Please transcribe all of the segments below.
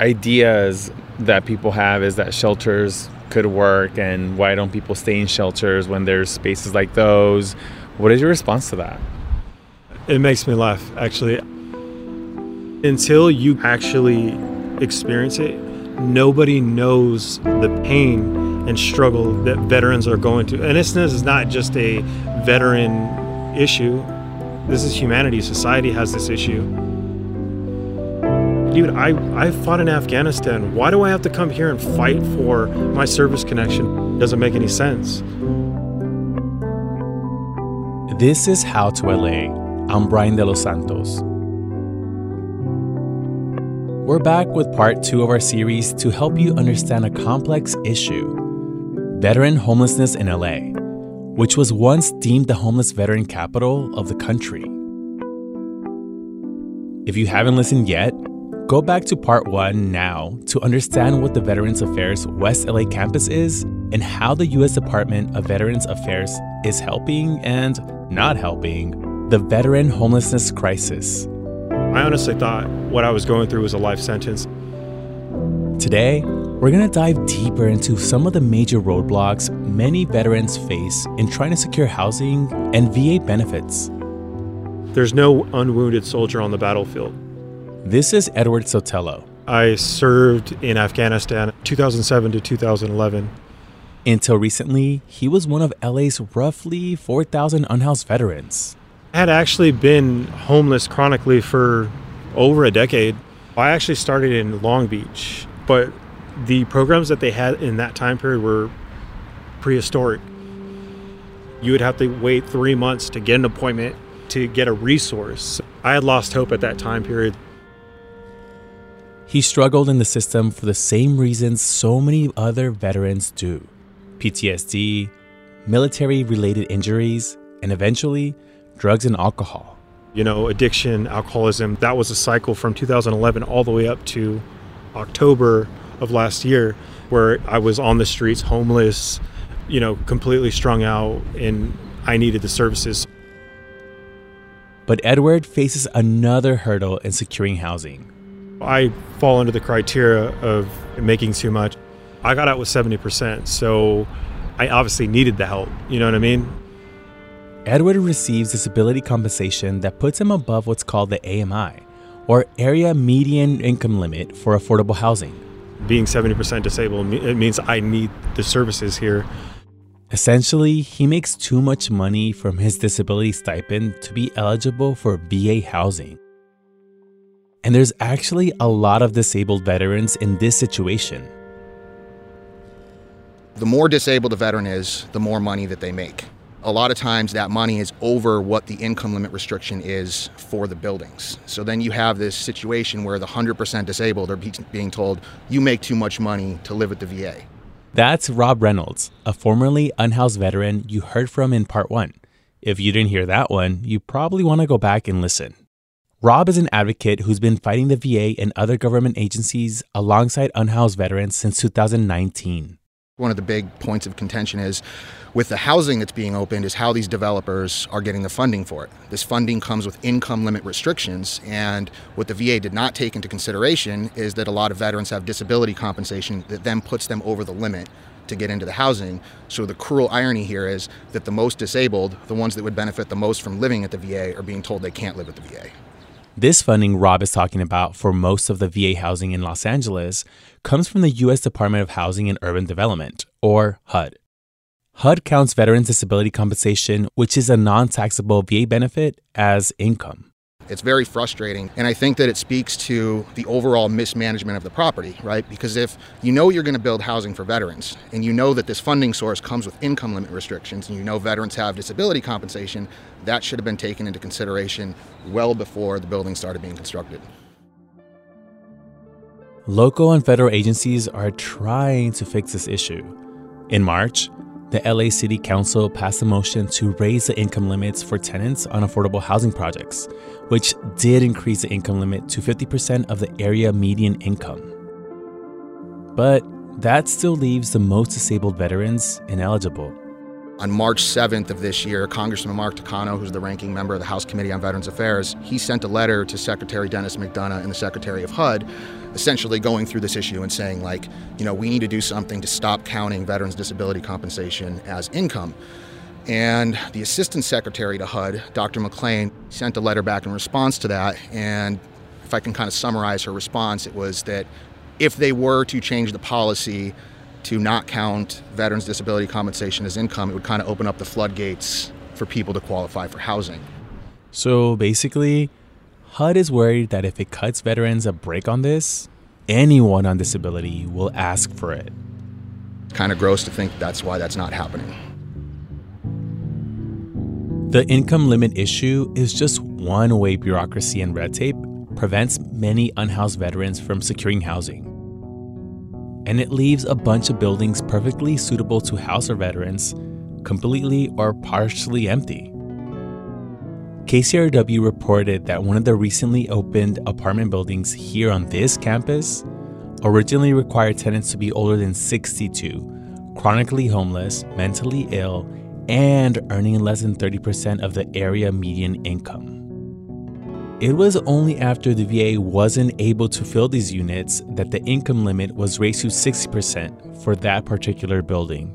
ideas that people have is that shelters could work and why don't people stay in shelters when there's spaces like those? What is your response to that? It makes me laugh, actually. Until you actually experience it, nobody knows the pain and struggle that veterans are going to. And this is not just a veteran issue, this is humanity. Society has this issue dude, I, I fought in Afghanistan. Why do I have to come here and fight for my service connection? Doesn't make any sense. This is How to LA. I'm Brian De Los Santos. We're back with part two of our series to help you understand a complex issue veteran homelessness in LA, which was once deemed the homeless veteran capital of the country. If you haven't listened yet, Go back to part one now to understand what the Veterans Affairs West LA campus is and how the U.S. Department of Veterans Affairs is helping and not helping the veteran homelessness crisis. I honestly thought what I was going through was a life sentence. Today, we're going to dive deeper into some of the major roadblocks many veterans face in trying to secure housing and VA benefits. There's no unwounded soldier on the battlefield. This is Edward Sotelo. I served in Afghanistan 2007 to 2011. Until recently, he was one of LA's roughly 4,000 unhoused veterans. I had actually been homeless chronically for over a decade. I actually started in Long Beach, but the programs that they had in that time period were prehistoric. You would have to wait three months to get an appointment to get a resource. I had lost hope at that time period. He struggled in the system for the same reasons so many other veterans do PTSD, military related injuries, and eventually, drugs and alcohol. You know, addiction, alcoholism, that was a cycle from 2011 all the way up to October of last year, where I was on the streets, homeless, you know, completely strung out, and I needed the services. But Edward faces another hurdle in securing housing I fall under the criteria of making too much. I got out with 70%, so I obviously needed the help. You know what I mean? Edward receives disability compensation that puts him above what's called the AMI, or Area Median Income Limit for affordable housing. Being 70% disabled, it means I need the services here. Essentially, he makes too much money from his disability stipend to be eligible for VA housing. And there's actually a lot of disabled veterans in this situation. The more disabled a veteran is, the more money that they make. A lot of times that money is over what the income limit restriction is for the buildings. So then you have this situation where the 100% disabled are being told, you make too much money to live at the VA. That's Rob Reynolds, a formerly unhoused veteran you heard from in part one. If you didn't hear that one, you probably want to go back and listen. Rob is an advocate who's been fighting the VA and other government agencies alongside unhoused veterans since 2019. One of the big points of contention is with the housing that's being opened is how these developers are getting the funding for it. This funding comes with income limit restrictions and what the VA did not take into consideration is that a lot of veterans have disability compensation that then puts them over the limit to get into the housing. So the cruel irony here is that the most disabled, the ones that would benefit the most from living at the VA are being told they can't live at the VA. This funding Rob is talking about for most of the VA housing in Los Angeles comes from the U.S. Department of Housing and Urban Development, or HUD. HUD counts veterans' disability compensation, which is a non taxable VA benefit, as income. It's very frustrating, and I think that it speaks to the overall mismanagement of the property, right? Because if you know you're going to build housing for veterans, and you know that this funding source comes with income limit restrictions, and you know veterans have disability compensation, that should have been taken into consideration well before the building started being constructed. Local and federal agencies are trying to fix this issue. In March, the LA City Council passed a motion to raise the income limits for tenants on affordable housing projects, which did increase the income limit to 50% of the area median income. But that still leaves the most disabled veterans ineligible. On March 7th of this year, Congressman Mark Takano, who's the ranking member of the House Committee on Veterans Affairs, he sent a letter to Secretary Dennis McDonough and the Secretary of HUD, essentially going through this issue and saying, like, you know, we need to do something to stop counting veterans' disability compensation as income. And the Assistant Secretary to HUD, Dr. McLean, sent a letter back in response to that. And if I can kind of summarize her response, it was that if they were to change the policy to not count veterans' disability compensation as income, it would kind of open up the floodgates for people to qualify for housing. So basically, HUD is worried that if it cuts veterans a break on this, anyone on disability will ask for it. Kind of gross to think that's why that's not happening. The income limit issue is just one way bureaucracy and red tape prevents many unhoused veterans from securing housing. And it leaves a bunch of buildings perfectly suitable to house our veterans completely or partially empty. KCRW reported that one of the recently opened apartment buildings here on this campus originally required tenants to be older than 62, chronically homeless, mentally ill, and earning less than 30% of the area median income. It was only after the VA wasn't able to fill these units that the income limit was raised to 60% for that particular building.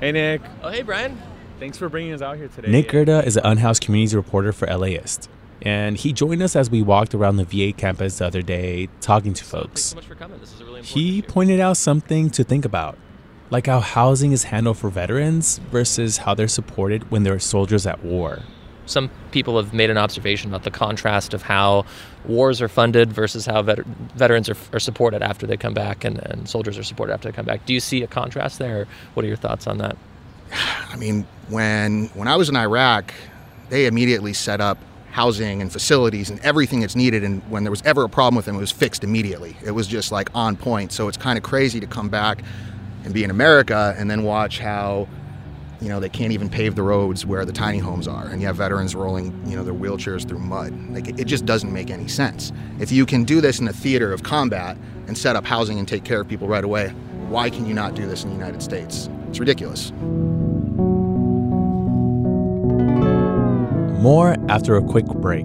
Hey, Nick. Oh, hey, Brian. Thanks for bringing us out here today. Nick Gerda is an unhoused communities reporter for LAist, and he joined us as we walked around the VA campus the other day talking to So, Thanks folks. so much for coming. This is a really important He issue. pointed out something to think about, like how housing is handled for veterans versus how they're supported when they're soldiers at war. Some people have made an observation about the contrast of how wars are funded versus how vet- veterans are, are supported after they come back and, and soldiers are supported after they come back. Do you see a contrast there? What are your thoughts on that? I mean, when when I was in Iraq, they immediately set up housing and facilities and everything that's needed. And when there was ever a problem with them, it was fixed immediately. It was just like on point. So it's kind of crazy to come back and be in America and then watch how, you know, they can't even pave the roads where the tiny homes are, and you have veterans rolling, you know, their wheelchairs through mud. Like it, it just doesn't make any sense. If you can do this in a theater of combat and set up housing and take care of people right away, why can you not do this in the United States? It's ridiculous. More after a quick break.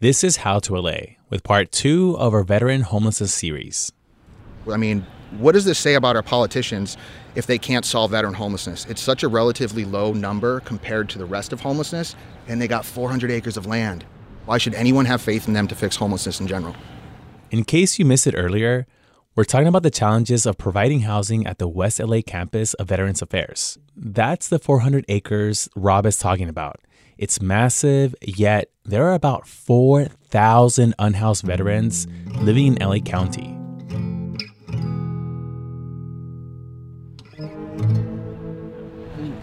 This is How to LA with part two of our veteran homelessness series. I mean, what does this say about our politicians if they can't solve veteran homelessness? It's such a relatively low number compared to the rest of homelessness, and they got 400 acres of land. Why should anyone have faith in them to fix homelessness in general? In case you missed it earlier, we're talking about the challenges of providing housing at the West LA campus of Veterans Affairs. That's the 400 acres Rob is talking about. It's massive, yet there are about 4,000 unhoused veterans living in LA County.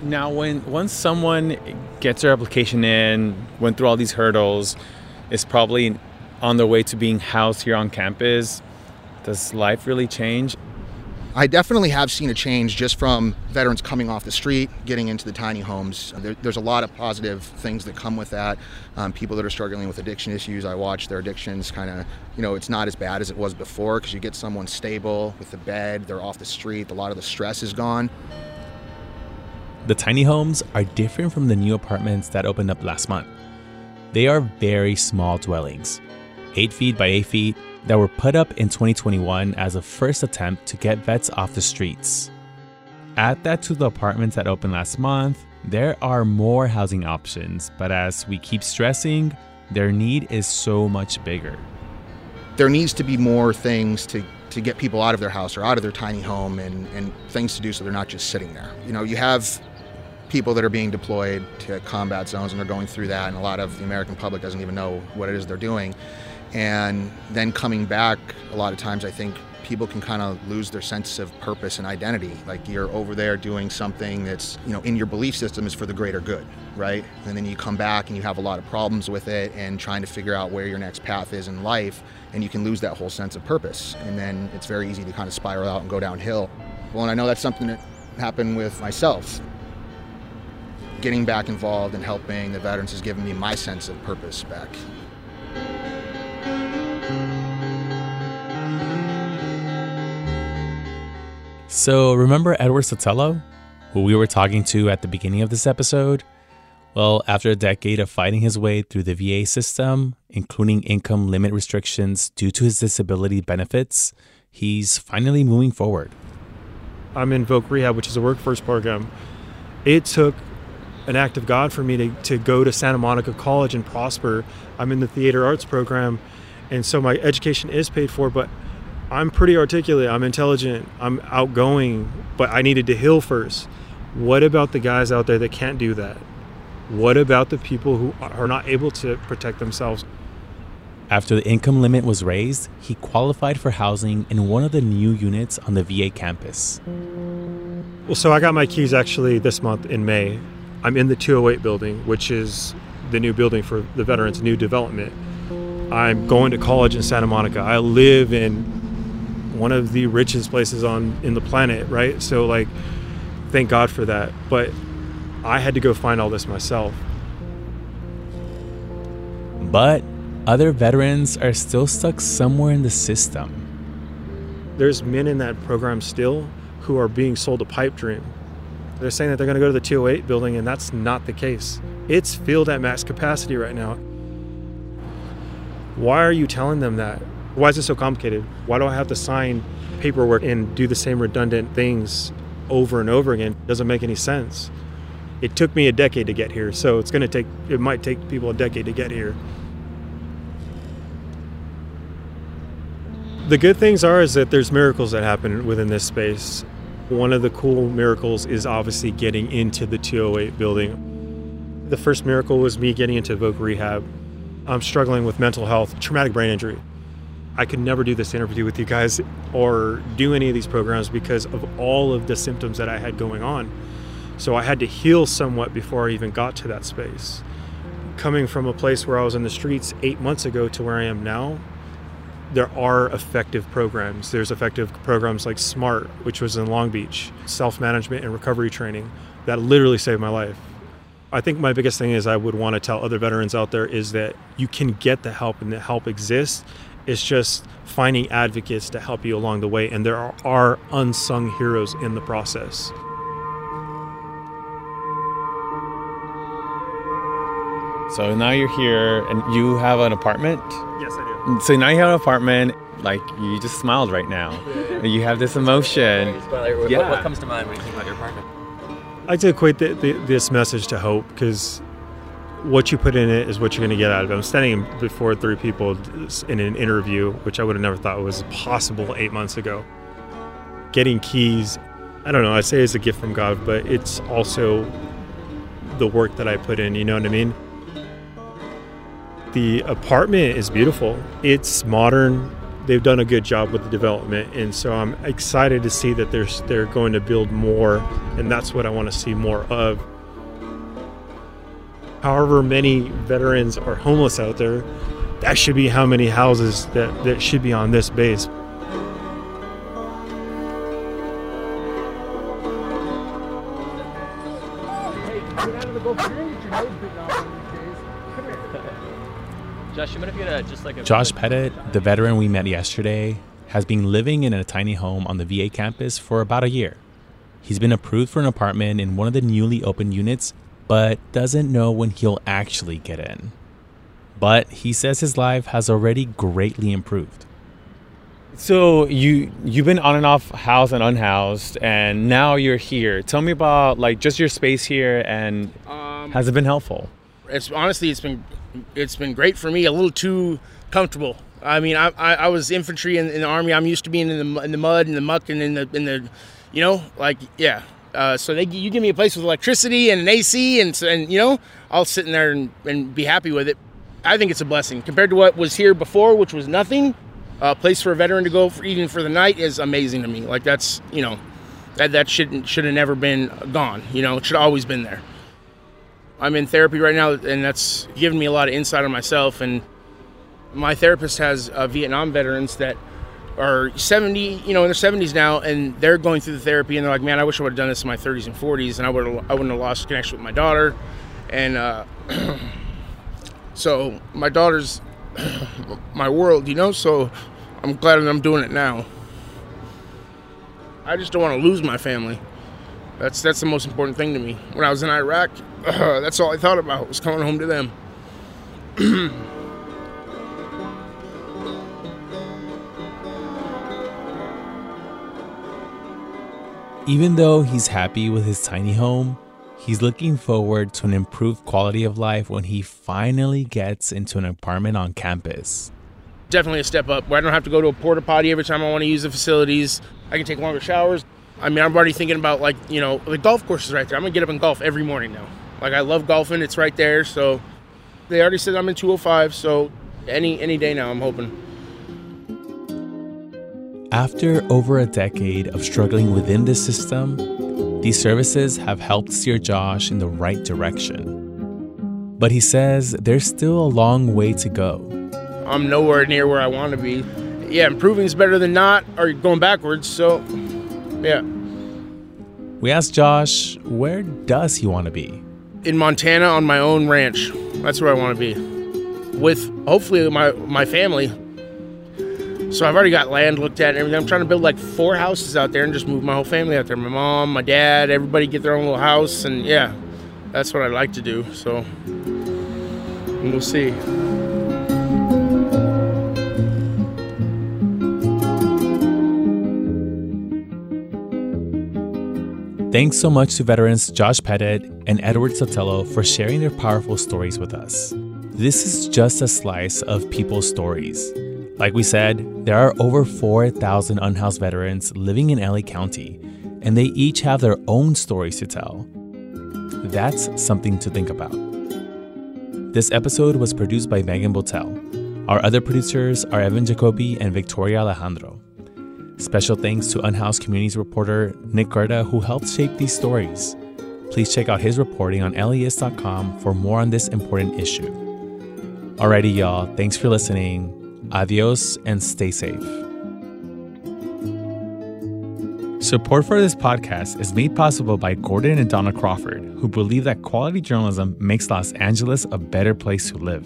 Now, when once someone gets their application in, went through all these hurdles, is probably on their way to being housed here on campus, does life really change? I definitely have seen a change just from veterans coming off the street, getting into the tiny homes. There, there's a lot of positive things that come with that. Um, people that are struggling with addiction issues, I watch their addictions kind of, you know, it's not as bad as it was before because you get someone stable with the bed, they're off the street, a lot of the stress is gone. The tiny homes are different from the new apartments that opened up last month. They are very small dwellings, 8 feet by 8 feet, that were put up in 2021 as a first attempt to get vets off the streets. Add that to the apartments that opened last month, there are more housing options, but as we keep stressing, their need is so much bigger. There needs to be more things to, to get people out of their house or out of their tiny home and, and things to do so they're not just sitting there. You know, you have people that are being deployed to combat zones and they're going through that, and a lot of the American public doesn't even know what it is they're doing. And then coming back, a lot of times I think people can kind of lose their sense of purpose and identity. Like you're over there doing something that's, you know, in your belief system is for the greater good, right? And then you come back and you have a lot of problems with it and trying to figure out where your next path is in life, and you can lose that whole sense of purpose. And then it's very easy to kind of spiral out and go downhill. Well, and I know that's something that happened with myself. Getting back involved and helping the veterans has given me my sense of purpose back. So, remember Edward Sotelo, who we were talking to at the beginning of this episode? Well, after a decade of fighting his way through the VA system, including income limit restrictions due to his disability benefits, he's finally moving forward. I'm in Voc Rehab, which is a workforce program. It took an act of God for me to, to go to Santa Monica College and prosper. I'm in the theater arts program, and so my education is paid for, but I'm pretty articulate, I'm intelligent, I'm outgoing, but I needed to heal first. What about the guys out there that can't do that? What about the people who are not able to protect themselves? After the income limit was raised, he qualified for housing in one of the new units on the VA campus. Well, so I got my keys actually this month in May. I'm in the 208 building, which is the new building for the veterans, new development. I'm going to college in Santa Monica. I live in one of the richest places on in the planet, right? So like thank God for that. But I had to go find all this myself. But other veterans are still stuck somewhere in the system. There's men in that program still who are being sold a pipe dream. They're saying that they're going to go to the 208 building, and that's not the case. It's filled at max capacity right now. Why are you telling them that? Why is it so complicated? Why do I have to sign paperwork and do the same redundant things over and over again? It doesn't make any sense. It took me a decade to get here, so it's going to take it might take people a decade to get here. The good things are is that there's miracles that happen within this space. One of the cool miracles is obviously getting into the 208 building. The first miracle was me getting into Voc Rehab. I'm struggling with mental health, traumatic brain injury. I could never do this interview with you guys or do any of these programs because of all of the symptoms that I had going on. So I had to heal somewhat before I even got to that space. Coming from a place where I was in the streets eight months ago to where I am now, there are effective programs. There's effective programs like SMART, which was in Long Beach, self management and recovery training, that literally saved my life. I think my biggest thing is I would want to tell other veterans out there is that you can get the help and the help exists. It's just finding advocates to help you along the way, and there are, are unsung heroes in the process. So now you're here and you have an apartment? Yes, I do. So now you have an apartment, like you just smiled right now. you have this emotion. What, Yeah. what comes to mind when you think about your apartment? I like to equate the, the, this message to hope because what you put in it is what you're going to get out of it. I'm standing before three people in an interview, which I would have never thought was possible eight months ago. Getting keys, I don't know, I say it's a gift from God, but it's also the work that I put in, you know what I mean? The apartment is beautiful. It's modern. they've done a good job with the development, and so I'm excited to see that they're they're going to build more, and that's what I want to see more of. However many veterans are homeless out there, that should be how many houses that, that should be on this base. Josh, you if you had just like a Josh Petit, the veteran we met yesterday, has been living in a tiny home on the VA campus for about a year. He's been approved for an apartment in one of the newly opened units, but doesn't know when he'll actually get in. But he says his life has already greatly improved. So you you've been on and off housed and unhoused, and now you're here. Tell me about like just your space here, and Um, has it been helpful? it's honestly it's been it's been great for me. A little too comfortable. I mean, I, I, I was infantry in, in the army. I'm used to being in the in the mud and the muck and in the in the, you know, like yeah. Uh, so they you give me a place with electricity and an AC and and you know I'll sit in there and, and be happy with it. I think it's a blessing compared to what was here before, which was nothing. A place for a veteran to go for even for the night is amazing to me. Like that's you know that that shouldn't should have never been gone. You know, it should always been there. I'm in therapy right now, and that's given me a lot of insight on myself. And my therapist has uh, Vietnam veterans that are 70, you know, in their 70s now, and they're going through the therapy, and they're like, "Man, I wish I would have done this in my 30s and 40s, and I would I wouldn't have lost connection with my daughter." And uh, so my daughter's my world, you know. So I'm glad that I'm doing it now. I just don't want to lose my family. That's that's the most important thing to me. When I was in Iraq, that's all I thought about was coming home to them. Even though he's happy with his tiny home, he's looking forward to an improved quality of life when he finally gets into an apartment on campus. Definitely a step up where I don't have to go to a porta potty every time I want to use the facilities. I can take longer showers. I mean, I'm already thinking about like you know the golf course is right there. I'm gonna get up and golf every morning now. Like I love golfing. It's right there. So they already said I'm in 205. So any any day now, I'm hoping. After over a decade of struggling within this system, these services have helped steer Josh in the right direction. But he says there's still a long way to go. I'm nowhere near where I want to be. Yeah, improving is better than not or going backwards. So yeah. We asked Josh, where does he want to be? in Montana on my own ranch. That's where I want to be, with hopefully my my family. So I've already got land looked at and everything. I'm trying to build like four houses out there and just move my whole family out there. My mom, my dad, everybody get their own little house, and yeah, that's what I'd like to do. So we'll see. Thanks so much to veterans Josh Petit and Edward Sotelo for sharing their powerful stories with us. This is just a slice of people's stories. Like we said, there are over 4,000 unhoused veterans living in LA County, and they each have their own stories to tell. That's something to think about. This episode was produced by Megan Botel. Our other producers are Evan Jacoby and Victoria Alejandro. Special thanks to Unhoused Communities reporter Nick Gerda, who helped shape these stories. Please check out his reporting on LAist.com for more on this important issue. Alrighty, y'all, thanks for listening. Adios and stay safe. Support for this podcast is made possible by Gordon and Donna Crawford, who believe that quality journalism makes Los Angeles a better place to live.